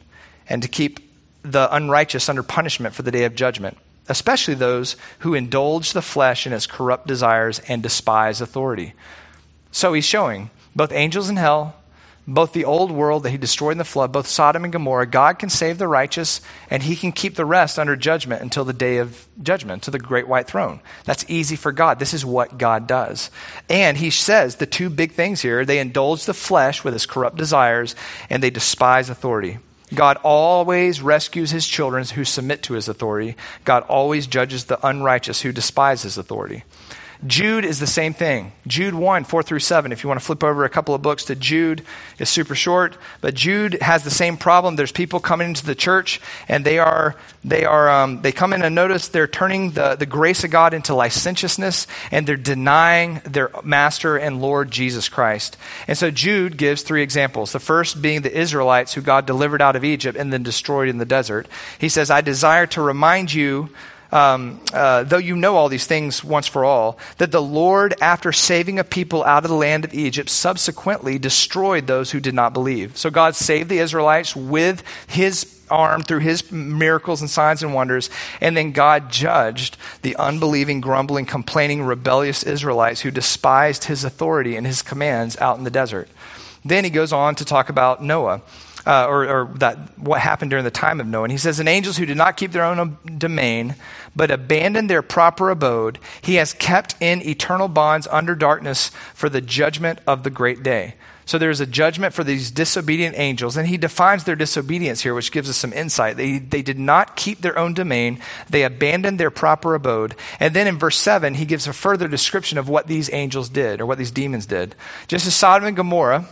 and to keep the unrighteous under punishment for the day of judgment, especially those who indulge the flesh in its corrupt desires and despise authority. So he's showing both angels in hell both the old world that he destroyed in the flood, both Sodom and Gomorrah, God can save the righteous and he can keep the rest under judgment until the day of judgment, to the great white throne. That's easy for God. This is what God does. And he says the two big things here they indulge the flesh with its corrupt desires and they despise authority. God always rescues his children who submit to his authority. God always judges the unrighteous who despise his authority. Jude is the same thing. Jude 1, 4 through 7. If you want to flip over a couple of books to Jude, it's super short, but Jude has the same problem. There's people coming into the church and they are, they are, um, they come in and notice they're turning the, the grace of God into licentiousness and they're denying their master and Lord Jesus Christ. And so Jude gives three examples. The first being the Israelites who God delivered out of Egypt and then destroyed in the desert. He says, I desire to remind you um, uh, though you know all these things once for all, that the Lord, after saving a people out of the land of Egypt, subsequently destroyed those who did not believe. So God saved the Israelites with his arm through his miracles and signs and wonders, and then God judged the unbelieving, grumbling, complaining, rebellious Israelites who despised his authority and his commands out in the desert. Then he goes on to talk about Noah uh, or, or that what happened during the time of Noah. And he says, "And angels who did not keep their own domain, but abandoned their proper abode, he has kept in eternal bonds under darkness for the judgment of the great day." So there's a judgment for these disobedient angels, and he defines their disobedience here, which gives us some insight. They, they did not keep their own domain, they abandoned their proper abode. And then in verse 7, he gives a further description of what these angels did, or what these demons did. Just as Sodom and Gomorrah,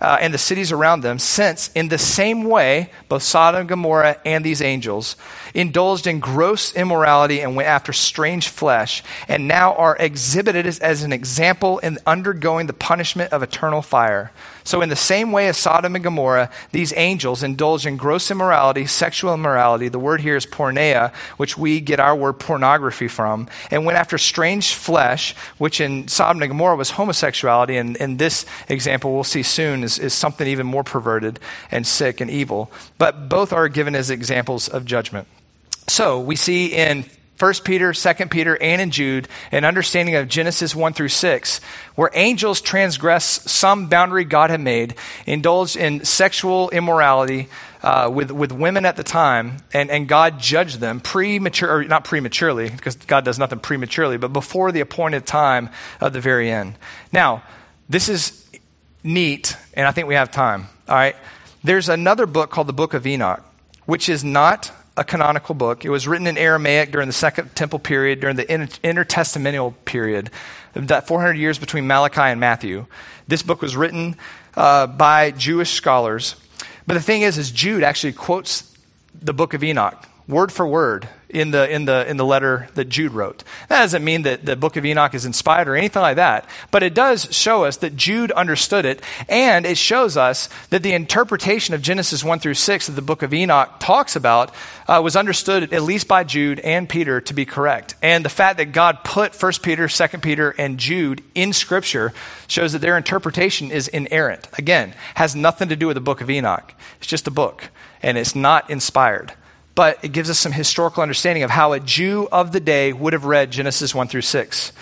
uh, and the cities around them, since in the same way, both Sodom and Gomorrah and these angels indulged in gross immorality and went after strange flesh, and now are exhibited as, as an example in undergoing the punishment of eternal fire. So, in the same way as Sodom and Gomorrah, these angels indulge in gross immorality, sexual immorality. The word here is porneia, which we get our word pornography from, and went after strange flesh, which in Sodom and Gomorrah was homosexuality. And in this example, we'll see soon, is, is something even more perverted and sick and evil. But both are given as examples of judgment. So, we see in 1 Peter, 2 Peter, and in Jude, an understanding of Genesis 1 through 6, where angels transgress some boundary God had made, indulged in sexual immorality uh, with, with women at the time, and, and God judged them premature, not prematurely, because God does nothing prematurely, but before the appointed time of the very end. Now, this is neat, and I think we have time. All right. There's another book called the Book of Enoch, which is not a canonical book. It was written in Aramaic during the Second Temple period, during the intertestamental period, that 400 years between Malachi and Matthew. This book was written uh, by Jewish scholars. But the thing is, is Jude actually quotes the book of Enoch word for word in the, in the, in the letter that Jude wrote. That doesn't mean that the book of Enoch is inspired or anything like that, but it does show us that Jude understood it, and it shows us that the interpretation of Genesis 1 through 6 that the book of Enoch talks about uh, was understood at least by Jude and Peter to be correct. And the fact that God put 1 Peter, 2 Peter, and Jude in Scripture shows that their interpretation is inerrant. Again, has nothing to do with the book of Enoch. It's just a book, and it's not inspired but it gives us some historical understanding of how a Jew of the day would have read Genesis 1 through 6.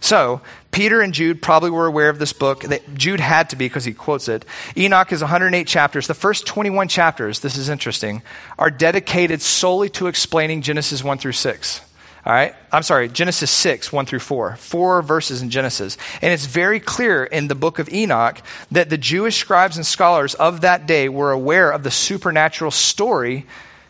So, Peter and Jude probably were aware of this book. Jude had to be because he quotes it. Enoch is 108 chapters. The first 21 chapters, this is interesting, are dedicated solely to explaining Genesis 1 through 6. All right? I'm sorry, Genesis 6, 1 through 4. Four verses in Genesis. And it's very clear in the book of Enoch that the Jewish scribes and scholars of that day were aware of the supernatural story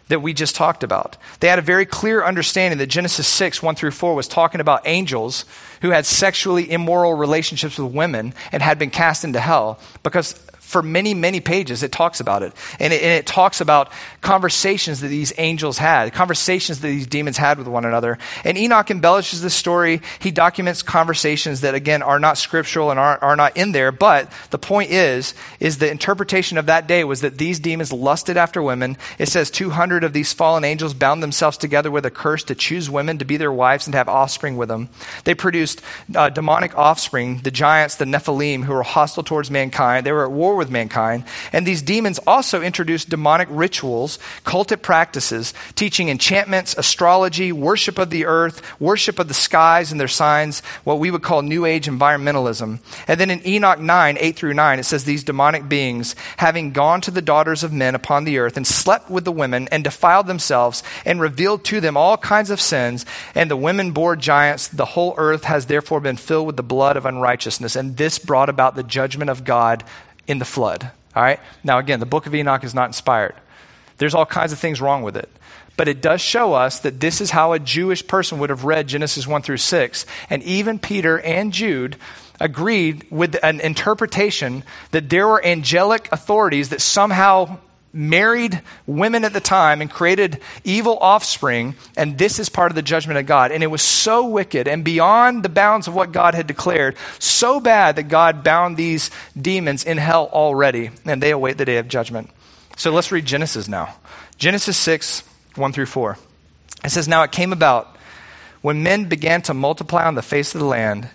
that we just talked about. They had a very clear understanding that Genesis 6, 1 through 4, was talking about angels who had sexually immoral relationships with women and had been cast into hell because for many, many pages, it talks about it. And, it. and, it. talks about conversations that these angels had, conversations that these demons had with one another. And Enoch embellishes this story. He documents conversations that, again, are not scriptural and are, are not in there. But the point is, is the interpretation of that day was that these demons lusted after women. It says 200 of these fallen angels bound themselves together with a curse to choose women to be their wives and to have offspring with them. They produced uh, demonic offspring, the giants, the Nephilim, who were hostile towards mankind. They were at war with mankind. And these demons also introduced demonic rituals, cultic practices, teaching enchantments, astrology, worship of the earth, worship of the skies and their signs, what we would call New Age environmentalism. And then in Enoch 9, 8 through 9, it says these demonic beings, having gone to the daughters of men upon the earth and slept with the women and defiled themselves and revealed to them all kinds of sins, and the women bore giants, the whole earth has therefore been filled with the blood of unrighteousness. And this brought about the judgment of God in the flood. All right? Now, again, the book of Enoch is not inspired. There's all kinds of things wrong with it. But it does show us that this is how a Jewish person would have read Genesis 1 through 6. And even Peter and Jude agreed with an interpretation that there were angelic authorities that somehow married women at the time and created evil offspring, and this is part of the judgment of God. And it was so wicked and beyond the bounds of what God had declared, so bad that God bound these demons in hell already, and they await the day of judgment. So let's read Genesis now. Genesis 6, 1 through 4. It says, Now it came about when men began to multiply on the face of the land,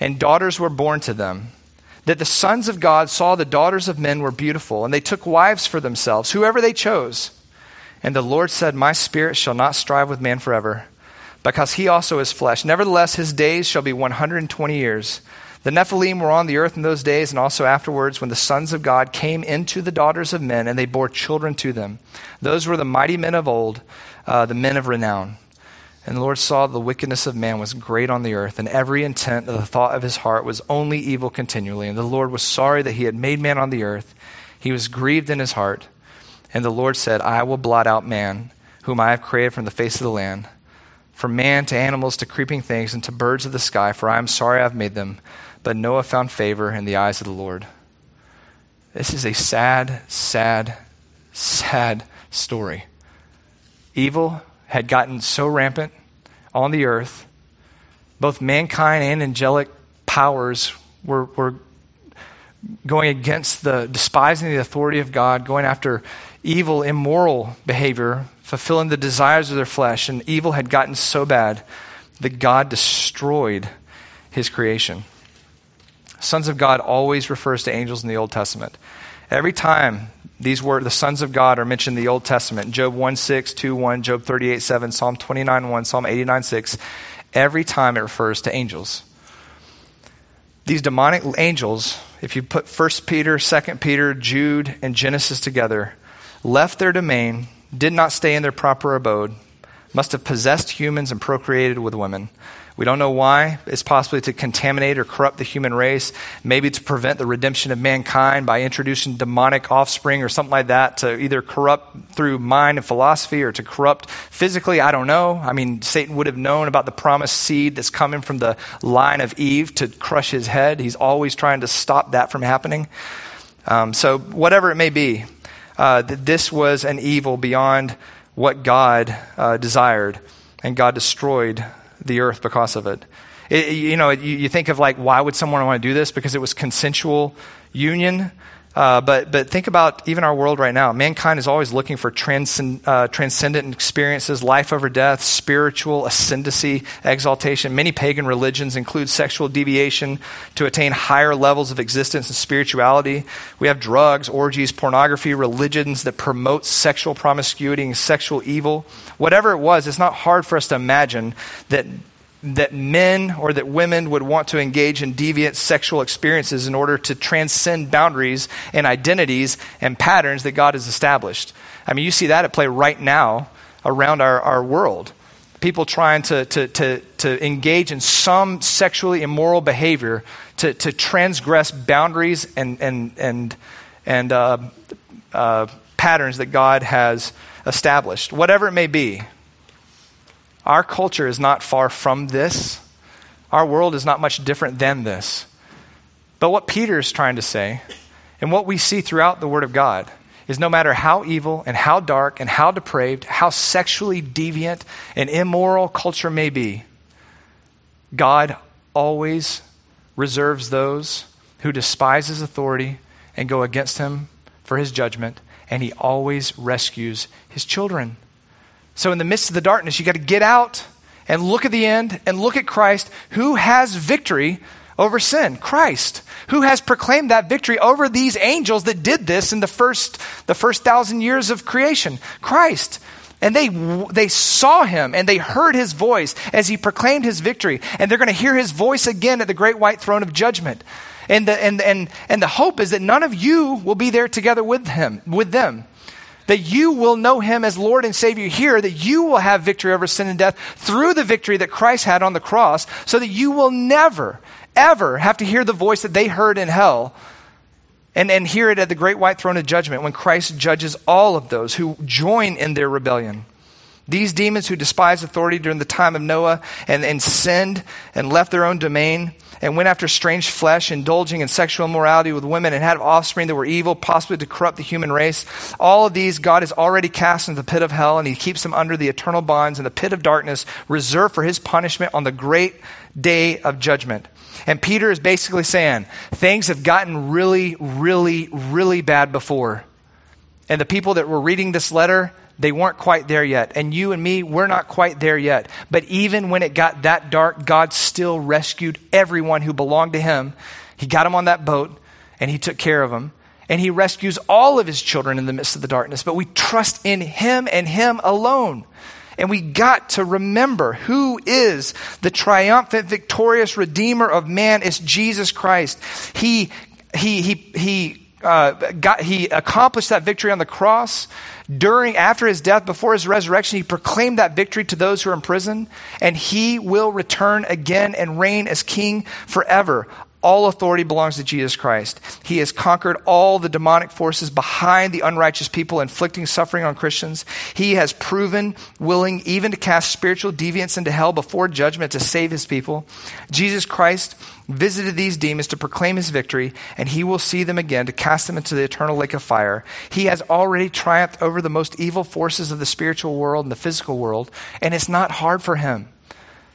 and daughters were born to them that the sons of God saw the daughters of men were beautiful, and they took wives for themselves, whoever they chose. And the Lord said, My spirit shall not strive with man forever, because he also is flesh. Nevertheless, his days shall be 120 years. The Nephilim were on the earth in those days, and also afterwards, when the sons of God came into the daughters of men, and they bore children to them. Those were the mighty men of old, uh, the men of renown. And the Lord saw the wickedness of man was great on the earth, and every intent of the thought of his heart was only evil continually. And the Lord was sorry that he had made man on the earth. He was grieved in his heart. And the Lord said, I will blot out man, whom I have created from the face of the land, from man to animals to creeping things and to birds of the sky, for I am sorry I have made them. But Noah found favor in the eyes of the Lord. This is a sad, sad, sad story. Evil had gotten so rampant on the earth, both mankind and angelic powers were, were going against the despising the authority of God, going after evil, immoral behavior, fulfilling the desires of their flesh, and evil had gotten so bad that God destroyed his creation. Sons of God always refers to angels in the Old Testament. Every time these were the sons of God are mentioned in the Old Testament. Job 1 6, 2 1, Job 38 7, Psalm 29 1, Psalm 89 6. Every time it refers to angels. These demonic angels, if you put 1 Peter, 2 Peter, Jude, and Genesis together, left their domain, did not stay in their proper abode, must have possessed humans and procreated with women. We don't know why. It's possibly to contaminate or corrupt the human race, maybe to prevent the redemption of mankind by introducing demonic offspring or something like that to either corrupt through mind and philosophy or to corrupt physically. I don't know. I mean, Satan would have known about the promised seed that's coming from the line of Eve to crush his head. He's always trying to stop that from happening. Um, so, whatever it may be, uh, that this was an evil beyond what God uh, desired, and God destroyed the earth because of it. it you know, you, you think of like, why would someone want to do this? Because it was consensual union. Uh, but, but think about even our world right now. Mankind is always looking for transcend, uh, transcendent experiences, life over death, spiritual ascendancy, exaltation. Many pagan religions include sexual deviation to attain higher levels of existence and spirituality. We have drugs, orgies, pornography, religions that promote sexual promiscuity and sexual evil. Whatever it was, it's not hard for us to imagine that that men or that women would want to engage in deviant sexual experiences in order to transcend boundaries and identities and patterns that God has established. I mean, you see that at play right now around our, our world. People trying to, to, to, to engage in some sexually immoral behavior to, to transgress boundaries and, and, and, and uh, uh, patterns that God has established, whatever it may be. Our culture is not far from this. Our world is not much different than this. But what Peter is trying to say, and what we see throughout the Word of God, is no matter how evil and how dark and how depraved, how sexually deviant and immoral culture may be, God always reserves those who despise his authority and go against him for his judgment, and he always rescues his children. So, in the midst of the darkness, you got to get out and look at the end and look at Christ who has victory over sin. Christ, who has proclaimed that victory over these angels that did this in the first, the first thousand years of creation. Christ. And they, they saw him and they heard his voice as he proclaimed his victory. And they're going to hear his voice again at the great white throne of judgment. And the, and, and, and the hope is that none of you will be there together with him, with them that you will know him as Lord and Savior here, that you will have victory over sin and death through the victory that Christ had on the cross, so that you will never, ever have to hear the voice that they heard in hell and, and hear it at the great white throne of judgment when Christ judges all of those who join in their rebellion. These demons who despised authority during the time of Noah and, and sinned and left their own domain and went after strange flesh, indulging in sexual immorality with women, and had offspring that were evil, possibly to corrupt the human race. All of these God has already cast into the pit of hell, and he keeps them under the eternal bonds in the pit of darkness, reserved for his punishment on the great day of judgment. And Peter is basically saying, things have gotten really, really, really bad before. And the people that were reading this letter, they weren't quite there yet. And you and me, we're not quite there yet. But even when it got that dark, God still rescued everyone who belonged to Him. He got them on that boat and He took care of them. And He rescues all of His children in the midst of the darkness. But we trust in Him and Him alone. And we got to remember who is the triumphant, victorious Redeemer of man. It's Jesus Christ. He, he, he, he uh, got, he accomplished that victory on the cross. During, after his death, before his resurrection, he proclaimed that victory to those who are in prison, and he will return again and reign as king forever. All authority belongs to Jesus Christ. He has conquered all the demonic forces behind the unrighteous people inflicting suffering on Christians. He has proven willing even to cast spiritual deviants into hell before judgment to save his people. Jesus Christ visited these demons to proclaim his victory, and he will see them again to cast them into the eternal lake of fire. He has already triumphed over the most evil forces of the spiritual world and the physical world, and it's not hard for him.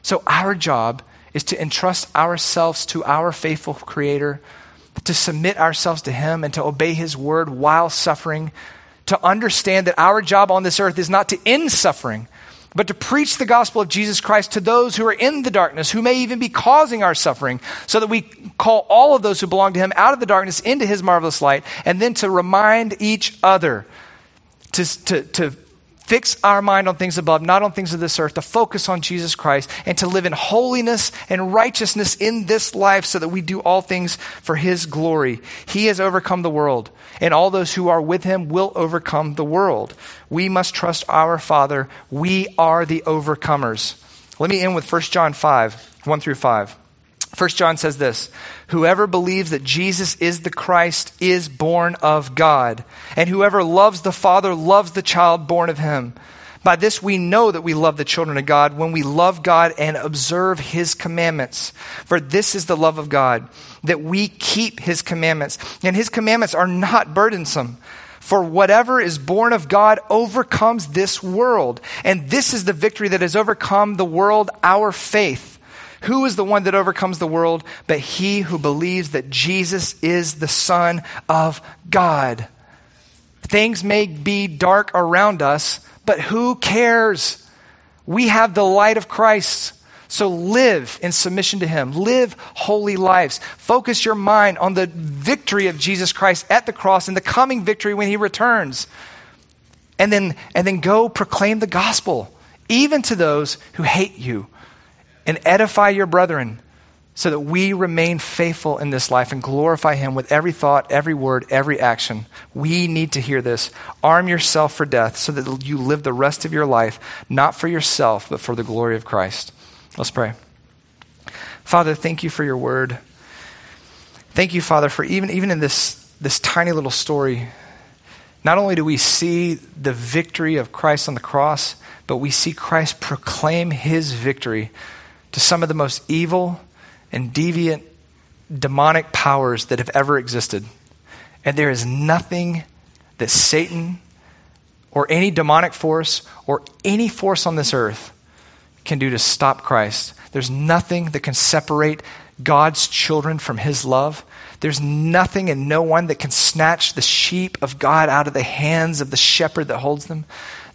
So, our job is to entrust ourselves to our faithful Creator, to submit ourselves to Him, and to obey His word while suffering, to understand that our job on this earth is not to end suffering, but to preach the gospel of Jesus Christ to those who are in the darkness, who may even be causing our suffering, so that we call all of those who belong to Him out of the darkness into His marvelous light, and then to remind each other to, to, to fix our mind on things above, not on things of this earth, to focus on Jesus Christ, and to live in holiness and righteousness in this life so that we do all things for His glory. He has overcome the world, and all those who are with Him will overcome the world. We must trust our Father. We are the overcomers. Let me end with 1 John 5 1 through 5. First John says this Whoever believes that Jesus is the Christ is born of God, and whoever loves the Father loves the child born of him. By this we know that we love the children of God when we love God and observe his commandments. For this is the love of God, that we keep his commandments. And his commandments are not burdensome. For whatever is born of God overcomes this world. And this is the victory that has overcome the world, our faith. Who is the one that overcomes the world but he who believes that Jesus is the Son of God? Things may be dark around us, but who cares? We have the light of Christ. So live in submission to Him. Live holy lives. Focus your mind on the victory of Jesus Christ at the cross and the coming victory when He returns. And then, and then go proclaim the gospel, even to those who hate you, and edify your brethren so that we remain faithful in this life and glorify Him with every thought, every word, every action. We need to hear this. Arm yourself for death so that you live the rest of your life, not for yourself, but for the glory of Christ. Let's pray. Father, thank you for your word. Thank you, Father, for even, even in this, this tiny little story, not only do we see the victory of Christ on the cross, but we see Christ proclaim his victory to some of the most evil and deviant demonic powers that have ever existed. And there is nothing that Satan or any demonic force or any force on this earth can do to stop Christ. There's nothing that can separate God's children from his love. There's nothing and no one that can snatch the sheep of God out of the hands of the shepherd that holds them.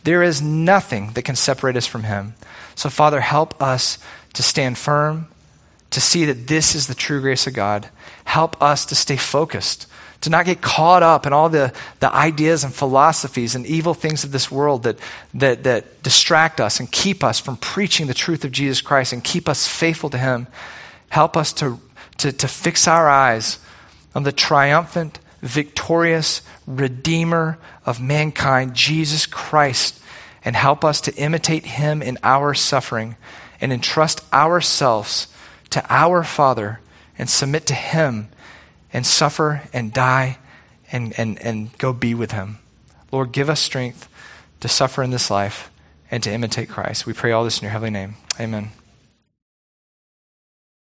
There is nothing that can separate us from him. So, Father, help us to stand firm, to see that this is the true grace of God. Help us to stay focused to not get caught up in all the, the ideas and philosophies and evil things of this world that, that, that distract us and keep us from preaching the truth of Jesus Christ and keep us faithful to Him. Help us to, to, to fix our eyes on the triumphant, victorious Redeemer of mankind, Jesus Christ, and help us to imitate Him in our suffering and entrust ourselves to our Father and submit to Him and suffer and die and, and, and go be with him. Lord, give us strength to suffer in this life and to imitate Christ. We pray all this in your heavenly name. Amen.